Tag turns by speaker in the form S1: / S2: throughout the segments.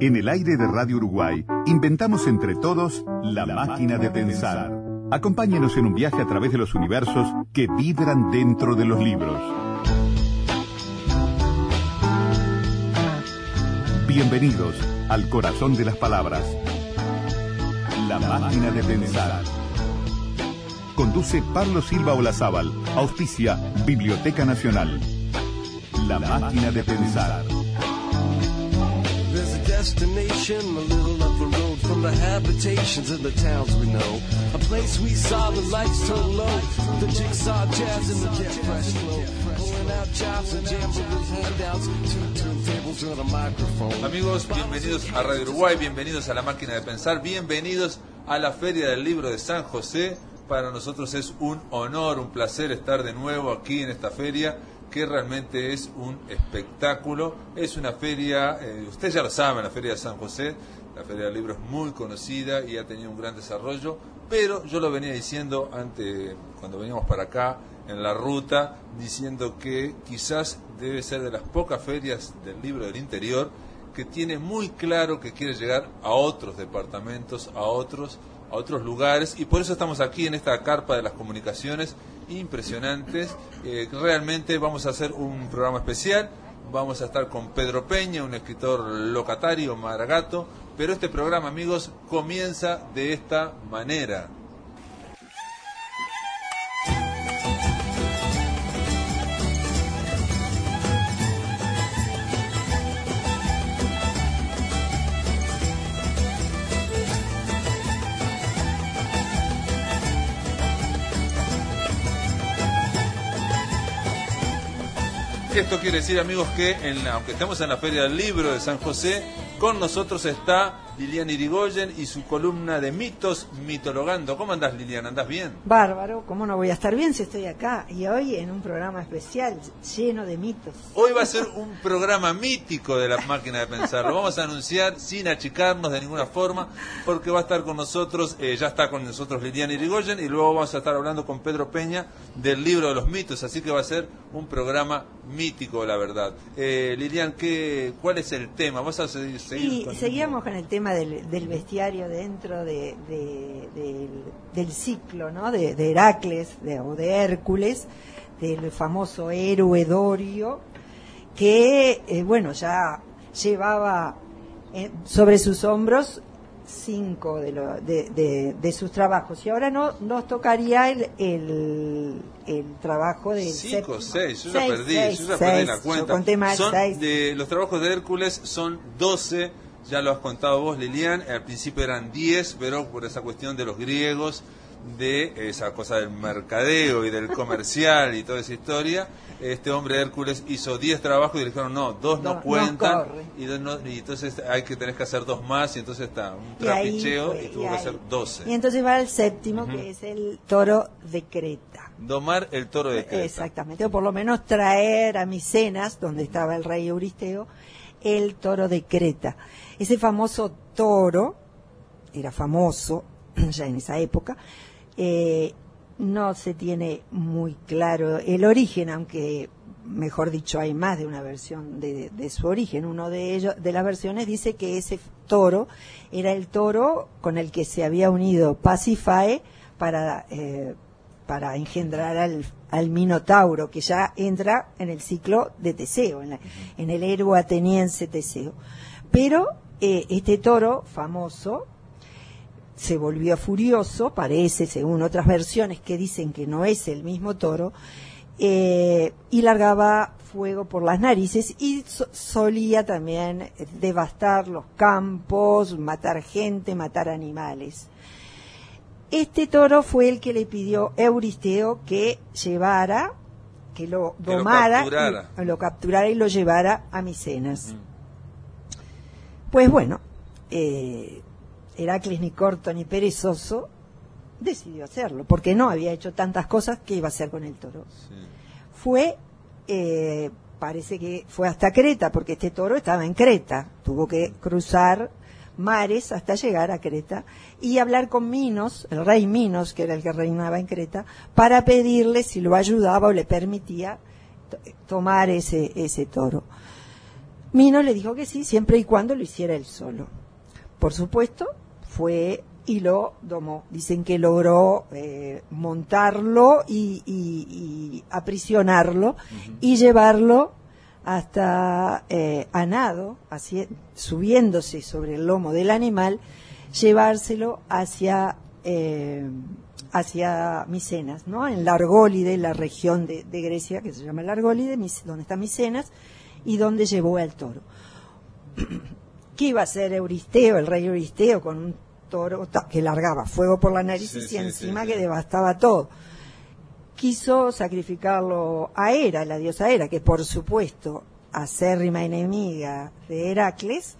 S1: En el aire de Radio Uruguay, inventamos entre todos la máquina de pensar. Acompáñenos en un viaje a través de los universos que vibran dentro de los libros. Bienvenidos al corazón de las palabras. La máquina de pensar. Conduce Pablo Silva Olazábal. Auspicia Biblioteca Nacional. La máquina de pensar.
S2: Destination a little up the road from the habitations the towns we know. A place we saw the lights low, the jigsaw and the flow.
S3: Amigos, bienvenidos a Radio Uruguay, bienvenidos a la máquina de pensar, bienvenidos a la Feria del Libro de San José. Para nosotros es un honor, un placer estar de nuevo aquí en esta feria que realmente es un espectáculo. Es una feria, eh, ustedes ya lo saben, la Feria de San José, la Feria del Libro es muy conocida y ha tenido un gran desarrollo, pero yo lo venía diciendo antes, cuando veníamos para acá, en la ruta, diciendo que quizás debe ser de las pocas ferias del libro del interior que tiene muy claro que quiere llegar a otros departamentos, a otros a otros lugares y por eso estamos aquí en esta carpa de las comunicaciones impresionantes. Eh, realmente vamos a hacer un programa especial. Vamos a estar con Pedro Peña, un escritor locatario, maragato. Pero este programa, amigos, comienza de esta manera. Esto quiere decir, amigos, que en la- aunque estemos en la Feria del Libro de San José, con nosotros está Lilian Irigoyen y su columna de mitos mitologando. ¿Cómo andás, Lilian? ¿Andás bien?
S4: Bárbaro, ¿cómo no voy a estar bien si estoy acá? Y hoy en un programa especial lleno de mitos.
S3: Hoy va a ser un programa mítico de la máquina de pensar. Lo vamos a anunciar sin achicarnos de ninguna forma, porque va a estar con nosotros, eh, ya está con nosotros Lilian Irigoyen, y luego vamos a estar hablando con Pedro Peña del libro de los mitos. Así que va a ser un programa mítico, la verdad. Eh, Lilian, ¿qué, ¿cuál es el tema? ¿Vas a seguir? con-
S4: seguíamos con el tema del, del bestiario dentro de, de- del, del ciclo, ¿no? De, de Heracles de, o de Hércules, del famoso héroe Dorio, que, eh, bueno, ya llevaba eh, sobre sus hombros cinco de, lo- de, de- de sus trabajos. Y ahora no nos tocaría el, el, el trabajo del
S3: Cinco,
S4: séptimo.
S3: seis, yo ya perdí,
S4: seis,
S3: yo ya perdí la cuenta.
S4: mal,
S3: son de los trabajos de Hércules son 12, ya lo has contado vos, Lilian, al principio eran 10, pero por esa cuestión de los griegos, de esa cosa del mercadeo y del comercial y toda esa historia, este hombre Hércules hizo 10 trabajos y le dijeron, no, dos no,
S4: No,
S3: cuentan, y, dos no- y entonces hay que tenés que hacer dos más, y entonces está un
S4: Y ahí
S3: trapicheo y tuvo
S4: y
S3: que hacer 12.
S4: Y entonces va el séptimo, que es el toro de Creta.
S3: Domar el toro de Creta.
S4: Exactamente, o por lo menos traer a Micenas, donde estaba el rey Euristeo, el toro de Creta. Ese famoso toro, era famoso ya en esa época, eh, no se tiene muy claro el origen, aunque mejor dicho hay más de una versión de, de su origen. Uno de ellos, de las versiones dice que ese toro era el toro con el que se había unido Pasifae para eh, para engendrar al, al Minotauro, que ya entra en el ciclo de Teseo, en, la- en el héroe ateniense Teseo. Pero eh, este toro famoso se volvió furioso, parece, según otras versiones que dicen que no es el mismo toro, eh, y largaba fuego por las narices y so- solía también devastar los campos, matar gente, matar animales. Este toro fue el que le pidió Euristeo que llevara, que lo
S3: Que lo
S4: domara,
S3: capturara.
S4: y- lo capturara y lo llevara a Micenas. Pues bueno, eh, Heracles ni corto ni perezoso decidió hacerlo, porque no había hecho tantas cosas que iba a hacer con el toro.
S3: Sí.
S4: Fue, eh, parece que fue hasta Creta, porque este toro estaba en Creta, tuvo que cruzar mares hasta llegar a Creta y hablar con Minos, el rey Minos, que era el que reinaba en Creta, para pedirle si lo ayudaba o le permitía to- tomar ese, ese toro. Mino le dijo que sí, siempre y cuando lo hiciera él solo. Por supuesto, fue y lo domó. Dicen que logró eh, montarlo y, y- y aprisionarlo y llevarlo hasta eh, a nado, hacia- subiéndose sobre el lomo del animal, llevárselo hacia eh, hacia Micenas, ¿no? En la Argólide, la región de, de Grecia que se llama la Argólide, donde está Micenas y donde llevó al toro. ¿Qué iba a hacer Euristeo, el rey Euristeo, con un toro que largaba fuego por la nariz
S3: Sí,
S4: y
S3: sí,
S4: encima
S3: sí,
S4: que devastaba todo? Quiso sacrificarlo a Hera, la diosa Hera, que por supuesto, acérrima enemiga de Heracles,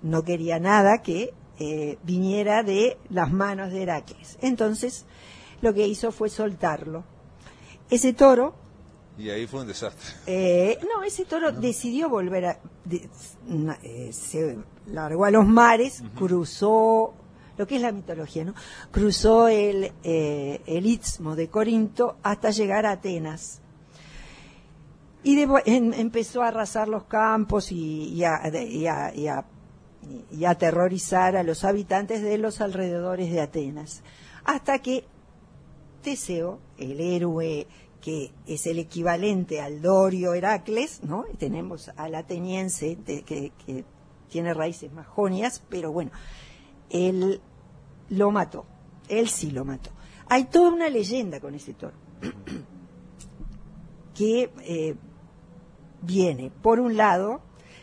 S4: no quería nada que eh, viniera de las manos de Heracles. Entonces, lo que hizo fue soltarlo. Ese toro
S3: Y ahí fue un desastre.
S4: eh, no, ese toro decidió volver a... de- eh, se largó a los mares, cruzó lo que es la mitología, ¿no? Cruzó el, eh, el istmo de Corinto hasta llegar a Atenas. Y de- em- empezó a arrasar los campos y, y a, de- y a- y a- y a aterrorizar a los habitantes de los alrededores de Atenas. Hasta que Teseo, el héroe que es el equivalente al Dorio Heracles, ¿no? Tenemos al ateniense de- que, que tiene raíces más jonias, pero bueno, él lo mató, él sí lo mató. Hay toda una leyenda con ese toro, que eh, viene, por un lado,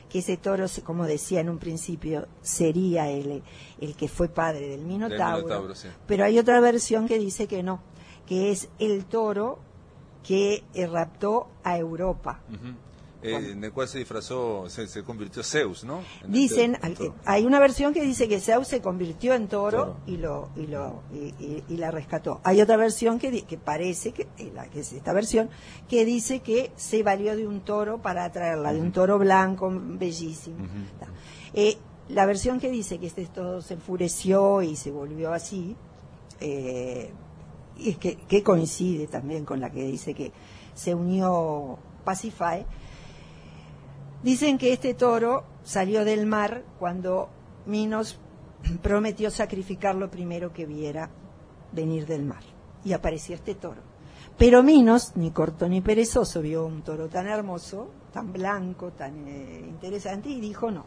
S4: que ese toro, como decía en un principio, sería el, el que fue padre del Minotauro,
S3: Minotauro, sí.
S4: pero hay otra versión que dice que no, que es el toro que raptó a Europa.
S3: Eh, en el cual se disfrazó, se, se convirtió Zeus, ¿no? En
S4: Dicen,
S3: toro.
S4: hay una versión que dice que Zeus se convirtió en toro,
S3: Toro.
S4: y lo y lo y, y- y la rescató. Hay otra versión que, que parece que, eh, la- que es esta versión que dice que se valió de un toro para atraerla, de un toro blanco bellísimo. Eh, la versión que dice que este todo se enfureció y se volvió así, eh, y que, que coincide también con la que dice que se unió Pacify, Dicen que este toro salió del mar cuando Minos prometió sacrificar lo primero que viera venir del mar. Y apareció este toro. Pero Minos, ni corto ni perezoso, vio un toro tan hermoso, tan blanco, tan eh, interesante, y dijo no.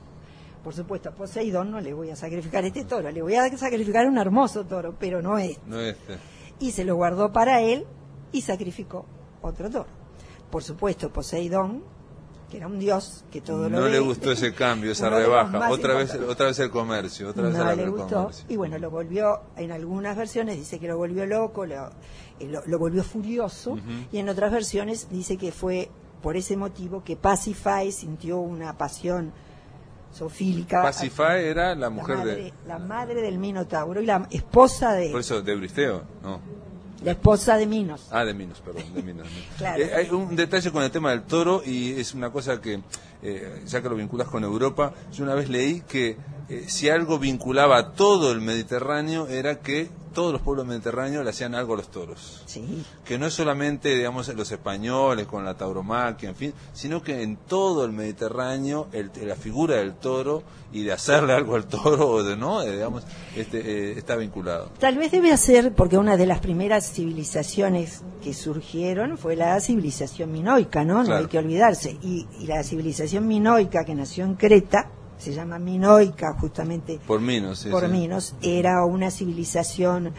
S4: Por supuesto, a Poseidón no le voy a sacrificar este toro, le voy a sacrificar un hermoso toro, pero no este
S3: No este.
S4: Y se lo guardó para él y sacrificó otro toro. Por supuesto, Poseidón, que era un dios que todo lo
S3: No le gustó ese cambio, esa rebaja. Otra vez, otra vez el comercio, otra vez
S4: no
S3: el
S4: le gustó y bueno, lo volvió, en algunas versiones dice que lo volvió loco, lo, eh, lo, lo volvió furioso y en otras versiones dice que fue por ese motivo que Pacify sintió una pasión sofílica.
S3: Era la
S4: la
S3: mujer
S4: madre,
S3: de...
S4: la madre del Minotauro y la esposa de
S3: Por eso, de Euristeo, no.
S4: la esposa de Minos.
S3: Ah, de Minos, perdón, de Minos.
S4: Claro.
S3: Eh, hay un detalle con el tema del toro y es una cosa que, eh, ya que lo vinculas con Europa, yo una vez leí que eh, si algo vinculaba a todo el Mediterráneo era que todos los pueblos mediterráneos le hacían algo a los toros.
S4: Sí.
S3: Que no es solamente, digamos, los españoles con la tauromaquia, en fin, sino que en todo el Mediterráneo el- la figura del toro y de hacerle algo al toro, o de no, Eh, digamos, este, eh, está vinculado.
S4: Tal vez debe ser porque una de las primeras civilizaciones que surgieron fue la civilización minoica, ¿no? No
S3: Claro.
S4: hay que olvidarse. Y, y la civilización minoica que nació en Creta, se llama minoica justamente
S3: Por Minos, sí,
S4: por
S3: sí.
S4: Minos, era una civilización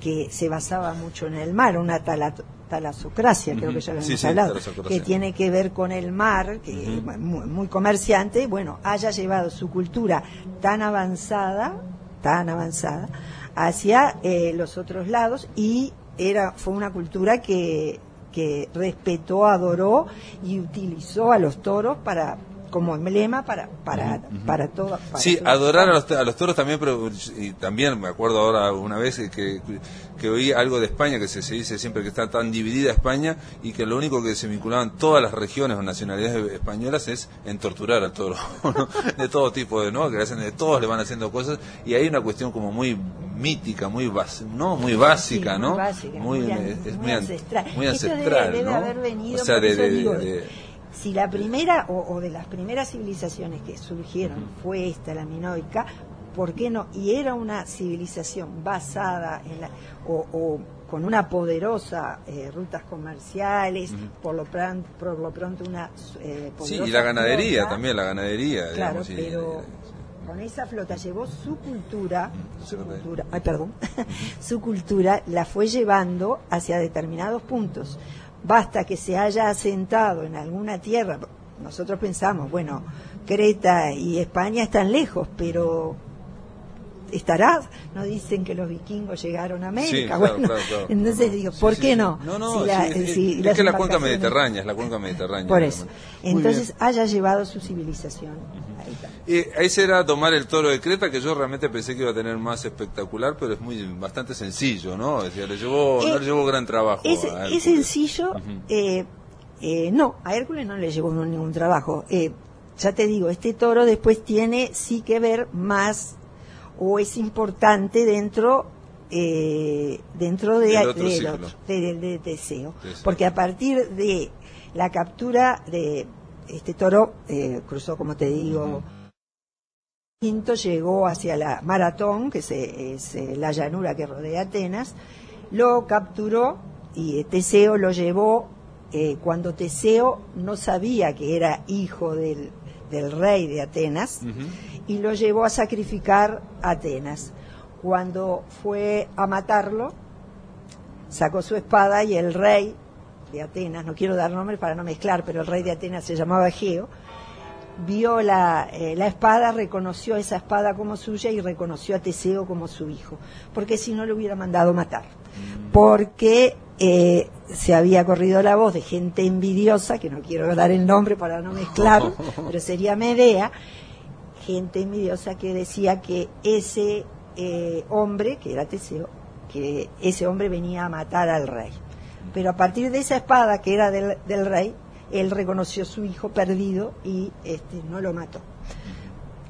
S4: que se basaba mucho en el mar, una tala- talasocracia, creo
S3: Ujú.
S4: que ya lo hemos
S3: sí,
S4: hablado, que tiene que ver con el mar, que muy, muy comerciante, bueno, haya llevado su cultura tan avanzada, tan avanzada, hacia eh, los otros lados y era fue una cultura que, que respetó, adoró y utilizó a los toros para como emblema para para para todo para
S3: Sí,
S4: todo.
S3: adorar a los, a los toros también, pero y también me acuerdo ahora una vez que, que oí algo de España, que se, se dice siempre que está tan dividida España y que lo único que se vinculaban todas las regiones o nacionalidades españolas es en torturar al toro, ¿no? de todo tipo, de ¿no? que hacen de todos le van haciendo cosas y hay una cuestión como muy mítica, muy bas- no, muy básica,
S4: Sí,
S3: ¿no?
S4: muy básica, muy
S3: es
S4: muy
S3: muy an-
S4: ancestral.
S3: muy
S4: debe-
S3: ancestral,
S4: debe
S3: ¿no?
S4: haber venido,
S3: o sea,
S4: por
S3: de,
S4: eso
S3: de-
S4: digo,
S3: de-
S4: Si la primera, o, o de las primeras civilizaciones que surgieron fue esta, la minoica, ¿por qué no? Y era una civilización basada en la, o, o con una poderosa eh, rutas comerciales, por, lo pran- por lo pronto una eh,
S3: Sí, y la ganadería
S4: flota.
S3: también, la ganadería.
S4: Claro,
S3: digamos,
S4: pero
S3: y-
S4: con esa flota llevó su cultura, su cultura, ay, perdón, su cultura la fue llevando hacia determinados puntos. Basta que se haya asentado en alguna tierra. Nosotros pensamos, bueno, Creta y España están lejos, pero estará. No dicen que los vikingos llegaron a América.
S3: Sí, claro,
S4: bueno,
S3: claro, claro.
S4: entonces digo, ¿por
S3: sí,
S4: qué
S3: sí.
S4: no?
S3: No, no,
S4: Si la-
S3: es,
S4: si
S3: es que la cuenca mediterránea, es la cuenca mediterránea.
S4: Por eso. Entonces haya llevado su civilización. Ahí está.
S3: Eh, ese era tomar el toro de Creta, que yo realmente pensé que iba a tener más espectacular, pero es muy bastante sencillo, ¿no? Es decir, le llevó, no
S4: Eh,
S3: le llevó gran trabajo.
S4: Es,
S3: a
S4: es
S3: Hércules.
S4: sencillo. Eh, eh, no, a Hércules no le llevó ningún trabajo. Eh, ya te digo, este toro después tiene sí que ver más o es importante dentro eh, dentro de,
S3: Del otro
S4: del otro, de, de- de Teseo.
S3: Teseo.
S4: Porque a partir de la captura de este toro, eh, cruzó, como te digo, Quinto llegó hacia la Maratón, que se- es eh, la llanura que rodea Atenas, lo capturó y eh, Teseo lo llevó eh, cuando Teseo no sabía que era hijo del, del rey de Atenas. Y lo llevó a sacrificar a Atenas. Cuando fue a matarlo, sacó su espada y el rey de Atenas, no quiero dar nombre para no mezclar, pero el rey de Atenas se llamaba Egeo, vio la, eh, la espada, reconoció esa espada como suya y reconoció a Teseo como su hijo, porque si no lo hubiera mandado matar. Porque eh, se había corrido la voz de gente envidiosa, que no quiero dar el nombre para no mezclar, pero sería Medea, gente envidiosa que decía que ese eh, hombre, que era Teseo, que ese hombre venía a matar al rey. Pero a partir de esa espada que era del, del rey, él reconoció a su hijo perdido y este, no lo mató.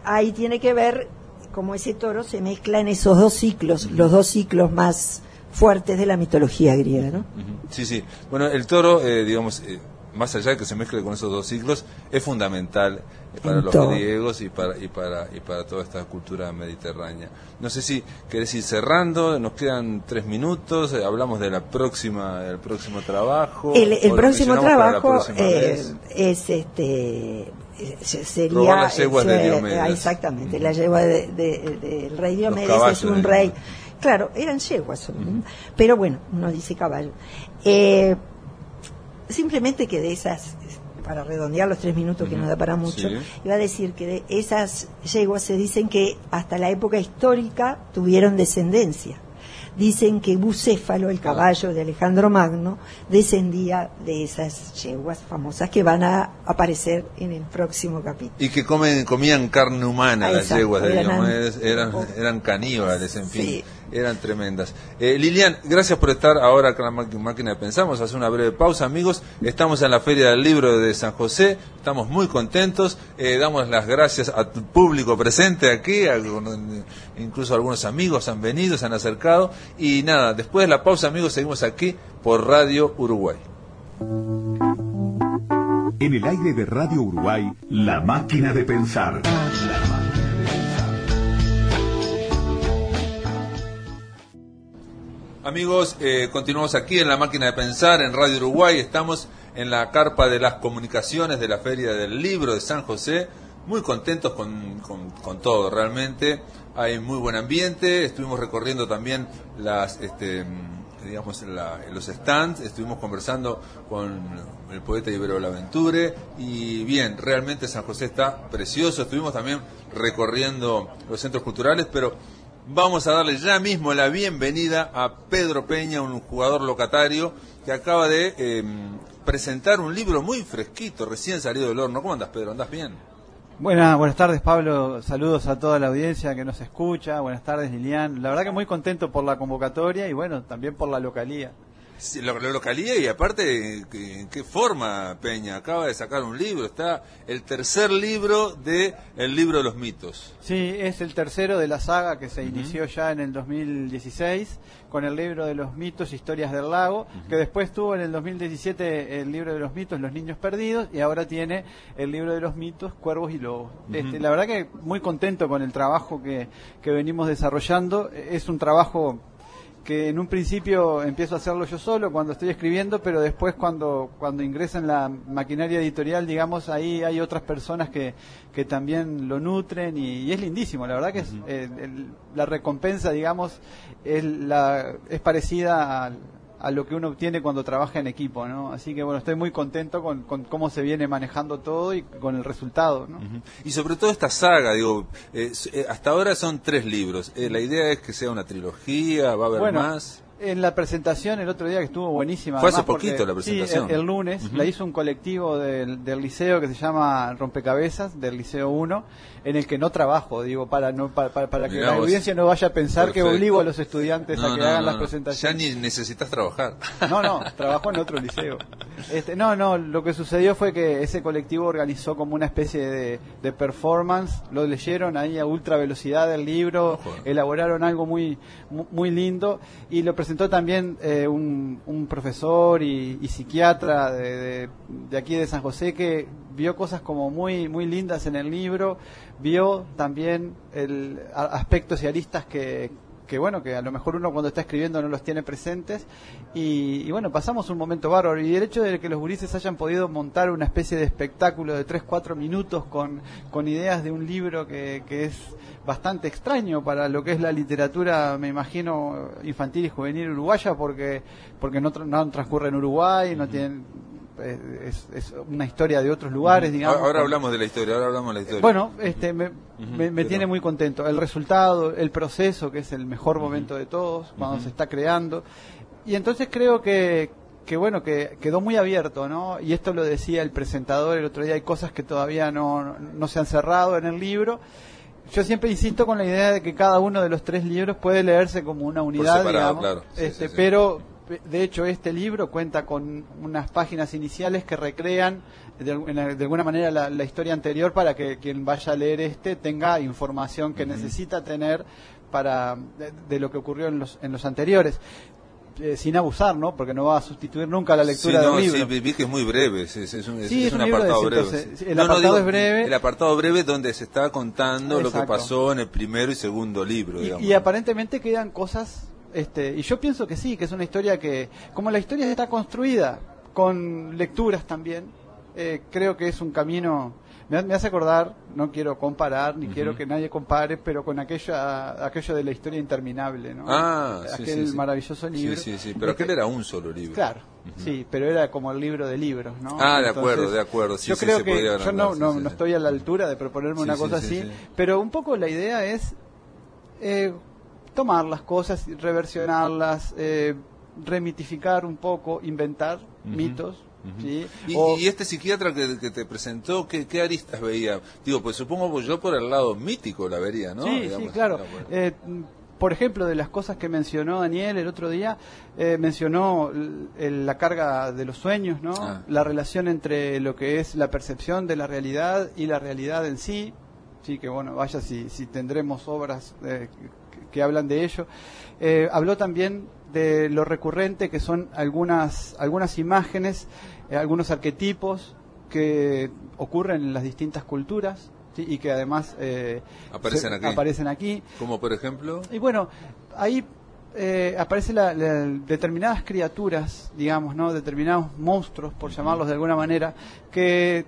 S4: Ahí tiene que ver cómo ese toro se mezcla en esos dos ciclos, los dos ciclos más fuertes de la mitología griega, ¿no?
S3: Sí, sí. Bueno, el toro, eh, digamos, eh, más allá de que se mezcle con esos dos ciclos, es fundamental para
S4: En
S3: los
S4: todo.
S3: griegos y para, y, para, y para toda esta cultura mediterránea. No sé si querés ir cerrando, nos quedan tres minutos, eh, hablamos de la próxima, del próximo trabajo.
S4: El, próximo trabajo eh, es este se- sería
S3: Probar las yeguas de Diomedes.
S4: ah, exactamente la yegua de- de- del rey Diomedes es un
S3: de
S4: rey claro eran yeguas pero bueno no dice caballo Eh, simplemente que de esas para redondear los tres minutos que
S3: Ujú.
S4: no da para mucho
S3: Sí.
S4: iba a decir que de esas yeguas se dicen que hasta la época histórica tuvieron descendencia dicen que Bucéfalo, el caballo de Alejandro Magno, descendía de esas yeguas famosas que van a aparecer en el próximo capítulo.
S3: Y que comen, comían carne humana
S4: Ah,
S3: las
S4: exacto,
S3: yeguas de
S4: eran,
S3: eran caníbales, en fin,
S4: Sí.
S3: Eran tremendas. Eh, Lilian, gracias por estar ahora con la maqui- máquina de Pensamos, hacer una breve pausa, amigos. Estamos en la Feria del Libro de San José, estamos muy contentos, eh, damos las gracias a tu público presente aquí, incluso algunos amigos han venido, se han acercado, y nada, después de la pausa, amigos, seguimos aquí por Radio Uruguay.
S1: En el aire de Radio Uruguay, La Máquina de Pensar.
S3: Amigos, eh, continuamos aquí en la máquina de pensar en Radio Uruguay. Estamos en la carpa de las comunicaciones de la Feria del Libro de San José. Muy contentos con, con- todo, realmente. Hay muy buen ambiente. Estuvimos recorriendo también las, este, digamos, la- los stands. Estuvimos conversando con el poeta Ibero Laventure. Y bien, realmente San José está precioso. Estuvimos también recorriendo los centros culturales, pero Vamos a darle ya mismo la bienvenida a Pedro Peña, un jugador locatario que acaba de eh, presentar un libro muy fresquito, recién salido del horno. ¿Cómo andas, Pedro? ¿Andás bien?
S5: Buenas, buenas tardes Pablo, saludos a toda la audiencia que nos escucha, buenas tardes Lilian, la verdad que muy contento por la convocatoria y bueno, también por la localía.
S3: Lo, lo localía y aparte, ¿en qué forma, Peña? Acaba de sacar un libro, está el tercer libro de El libro de los mitos.
S5: Sí, es el tercero de la saga que se inició ya en el 2016 con el libro de los mitos, historias del lago, que después tuvo en el 2017 el libro de los mitos, Los niños perdidos, y ahora tiene el libro de los mitos, Cuervos y Lobos. este, la verdad que muy contento con el trabajo que, que venimos desarrollando. Es un trabajo que en un principio empiezo a hacerlo yo solo cuando estoy escribiendo, pero después cuando, cuando ingresa en la maquinaria editorial, digamos, ahí hay otras personas que, que también lo nutren y, es lindísimo, la verdad que es, eh, la recompensa, digamos, es, la, es parecida al a lo que uno obtiene cuando trabaja en equipo, ¿no? Así que bueno, estoy muy contento con, cómo se viene manejando todo y con el resultado, ¿no?
S3: Y sobre todo esta saga, digo, eh, eh, hasta ahora son tres libros. Eh, la idea es que sea una trilogía, va a haber más.
S5: En la presentación el otro día que estuvo buenísima.
S3: Fue hace poquito la presentación.
S5: Sí, el, lunes la hizo un colectivo del, del, liceo que se llama Rompecabezas, del Liceo 1, en el que no trabajo, digo, para no para, para, que la audiencia no vaya a pensar que obligo a los estudiantes a que hagan las presentaciones.
S3: Ya ni necesitas trabajar.
S5: No, no, trabajo en otro liceo. Este, no, no, lo que sucedió fue que ese colectivo organizó como una especie de, de performance, lo leyeron ahí a ultra velocidad el libro, elaboraron algo muy, muy lindo y lo presentó también eh, un, un, profesor y, psiquiatra de, de, aquí de San José que vio cosas como muy, muy lindas en el libro, vio también el, aspectos y aristas que, que bueno, que a lo mejor uno cuando está escribiendo no los tiene presentes. Y, bueno, pasamos un momento bárbaro. Y el hecho de que los gurises hayan podido montar una especie de espectáculo de 3-4 minutos con, con ideas de un libro que, que es bastante extraño para lo que es la literatura, me imagino, infantil y juvenil uruguaya, porque, porque no, no transcurre en Uruguay, no tienen es, es, una historia de otros lugares, digamos.
S3: Ahora hablamos de la historia, ahora hablamos de la historia.
S5: Bueno, este, me, me, tiene muy contento. El resultado, el proceso, que es el mejor momento de todos, cuando se está creando. Y entonces creo que, que bueno, que quedó muy abierto, ¿no? Y esto lo decía el presentador el otro día, hay cosas que todavía no, no se han cerrado en el libro. Yo siempre insisto con la idea de que cada uno de los tres libros puede leerse como una unidad, digamos, este, pero de hecho, este libro cuenta con unas páginas iniciales que recrean de, alguna manera la, historia anterior para que quien vaya a leer este tenga información que necesita tener para de, lo que ocurrió en los, en los anteriores. Eh, sin abusar, ¿no? Porque no va a sustituir nunca la lectura del libro.
S3: Sí, vi que es muy breve, es, un, apartado breve.
S5: El apartado es breve.
S3: El apartado breve donde se está contando lo que pasó en el primero y segundo libro.
S5: y aparentemente quedan cosas este, y yo pienso que sí, que es una historia que, como la historia está construida con lecturas también, eh, creo que es un camino, me, hace acordar, no quiero comparar, ni quiero que nadie compare, pero con aquella, aquello de la historia interminable, ¿no?
S3: Ah,
S5: aquel maravilloso libro.
S3: Sí, sí, sí, pero aquel era un solo libro.
S5: Claro, sí, pero era como el libro de libros, ¿no?
S3: Ah, de acuerdo, de acuerdo.
S5: yo creo que yo no, no, no estoy a la altura de proponerme una cosa así, pero un poco la idea es... Eh, tomar las cosas, reversionarlas, eh, remitificar un poco, inventar mitos. ¿sí?
S3: ¿Y, este psiquiatra que, te presentó, ¿qué, aristas veía? Digo, pues supongo que yo por el lado mítico la vería, ¿no?
S5: Sí, sí, claro. Eh, por ejemplo, de las cosas que mencionó Daniel el otro día, eh, mencionó la carga de los sueños, ¿no? Ah. La relación entre lo que es la percepción de la realidad y la realidad en sí. Sí, que bueno, vaya si, si tendremos obras eh, que hablan de ello. Eh, habló también de lo recurrente que son algunas, algunas imágenes, eh, algunos arquetipos que ocurren en las distintas culturas. y que además
S3: eh, aparecen, aquí.
S5: aparecen aquí.
S3: Como por ejemplo.
S5: Y bueno, ahí aparecen determinadas criaturas, digamos, ¿no? determinados monstruos, por llamarlos de alguna manera, que,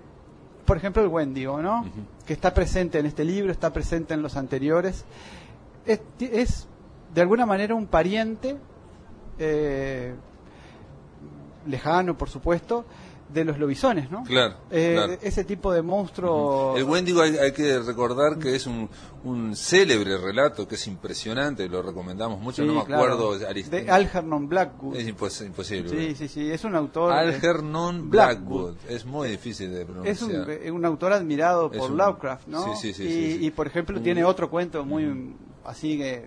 S5: por ejemplo, el Wendigo, ¿no? que está presente en este libro, está presente en los anteriores, es, de alguna manera un pariente eh, lejano, por supuesto, de los lobisones, ¿no?
S3: Claro,
S5: eh, Ese tipo de monstruo.
S3: El Wendigo hay, que recordar que es un, un, célebre relato que es impresionante, lo recomendamos mucho, no me acuerdo.
S5: De Algernon Blackwood.
S3: Es imposible.
S5: Sí, sí, sí, es un autor.
S3: Algernon Blackwood. es muy difícil de pronunciar.
S5: Es un, eh, un autor admirado por Lovecraft, ¿no?
S3: Sí, sí,
S5: sí, y, por ejemplo, tiene otro cuento muy así que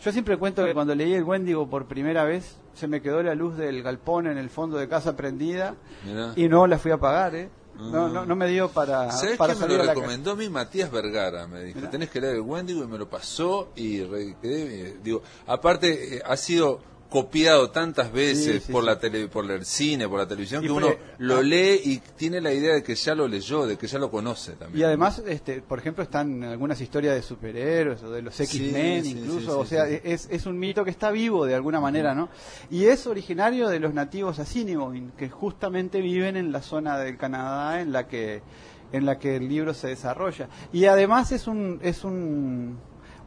S5: Yo siempre cuento que cuando leí el Wendigo por primera vez, se me quedó la luz del galpón en el fondo de casa prendida
S3: Mirá.
S5: y no la fui a apagar, ¿eh? No, no, no me dio para,
S3: ¿Sabes
S5: para
S3: qué me lo recomendó a mí Matías Vergara? Me dijo, tenés que leer el Wendigo y me lo pasó y re- quedé, eh, digo, aparte eh, ha sido copiado tantas veces
S5: Sí, sí,
S3: por la tele, por el cine, por la televisión,
S5: Y
S3: que uno
S5: ah.
S3: lo lee y tiene la idea de que ya lo leyó, de que ya lo conoce también.
S5: Y además, este, por ejemplo, están algunas historias de superhéroes o de los X-Men
S3: sí,
S5: incluso, o sea. Es, es un mito que está vivo de alguna manera, ¿no? Y es originario de los nativos Assiniboine, que justamente viven en la zona del Canadá en la que en la que el libro se desarrolla. Y además es un es un,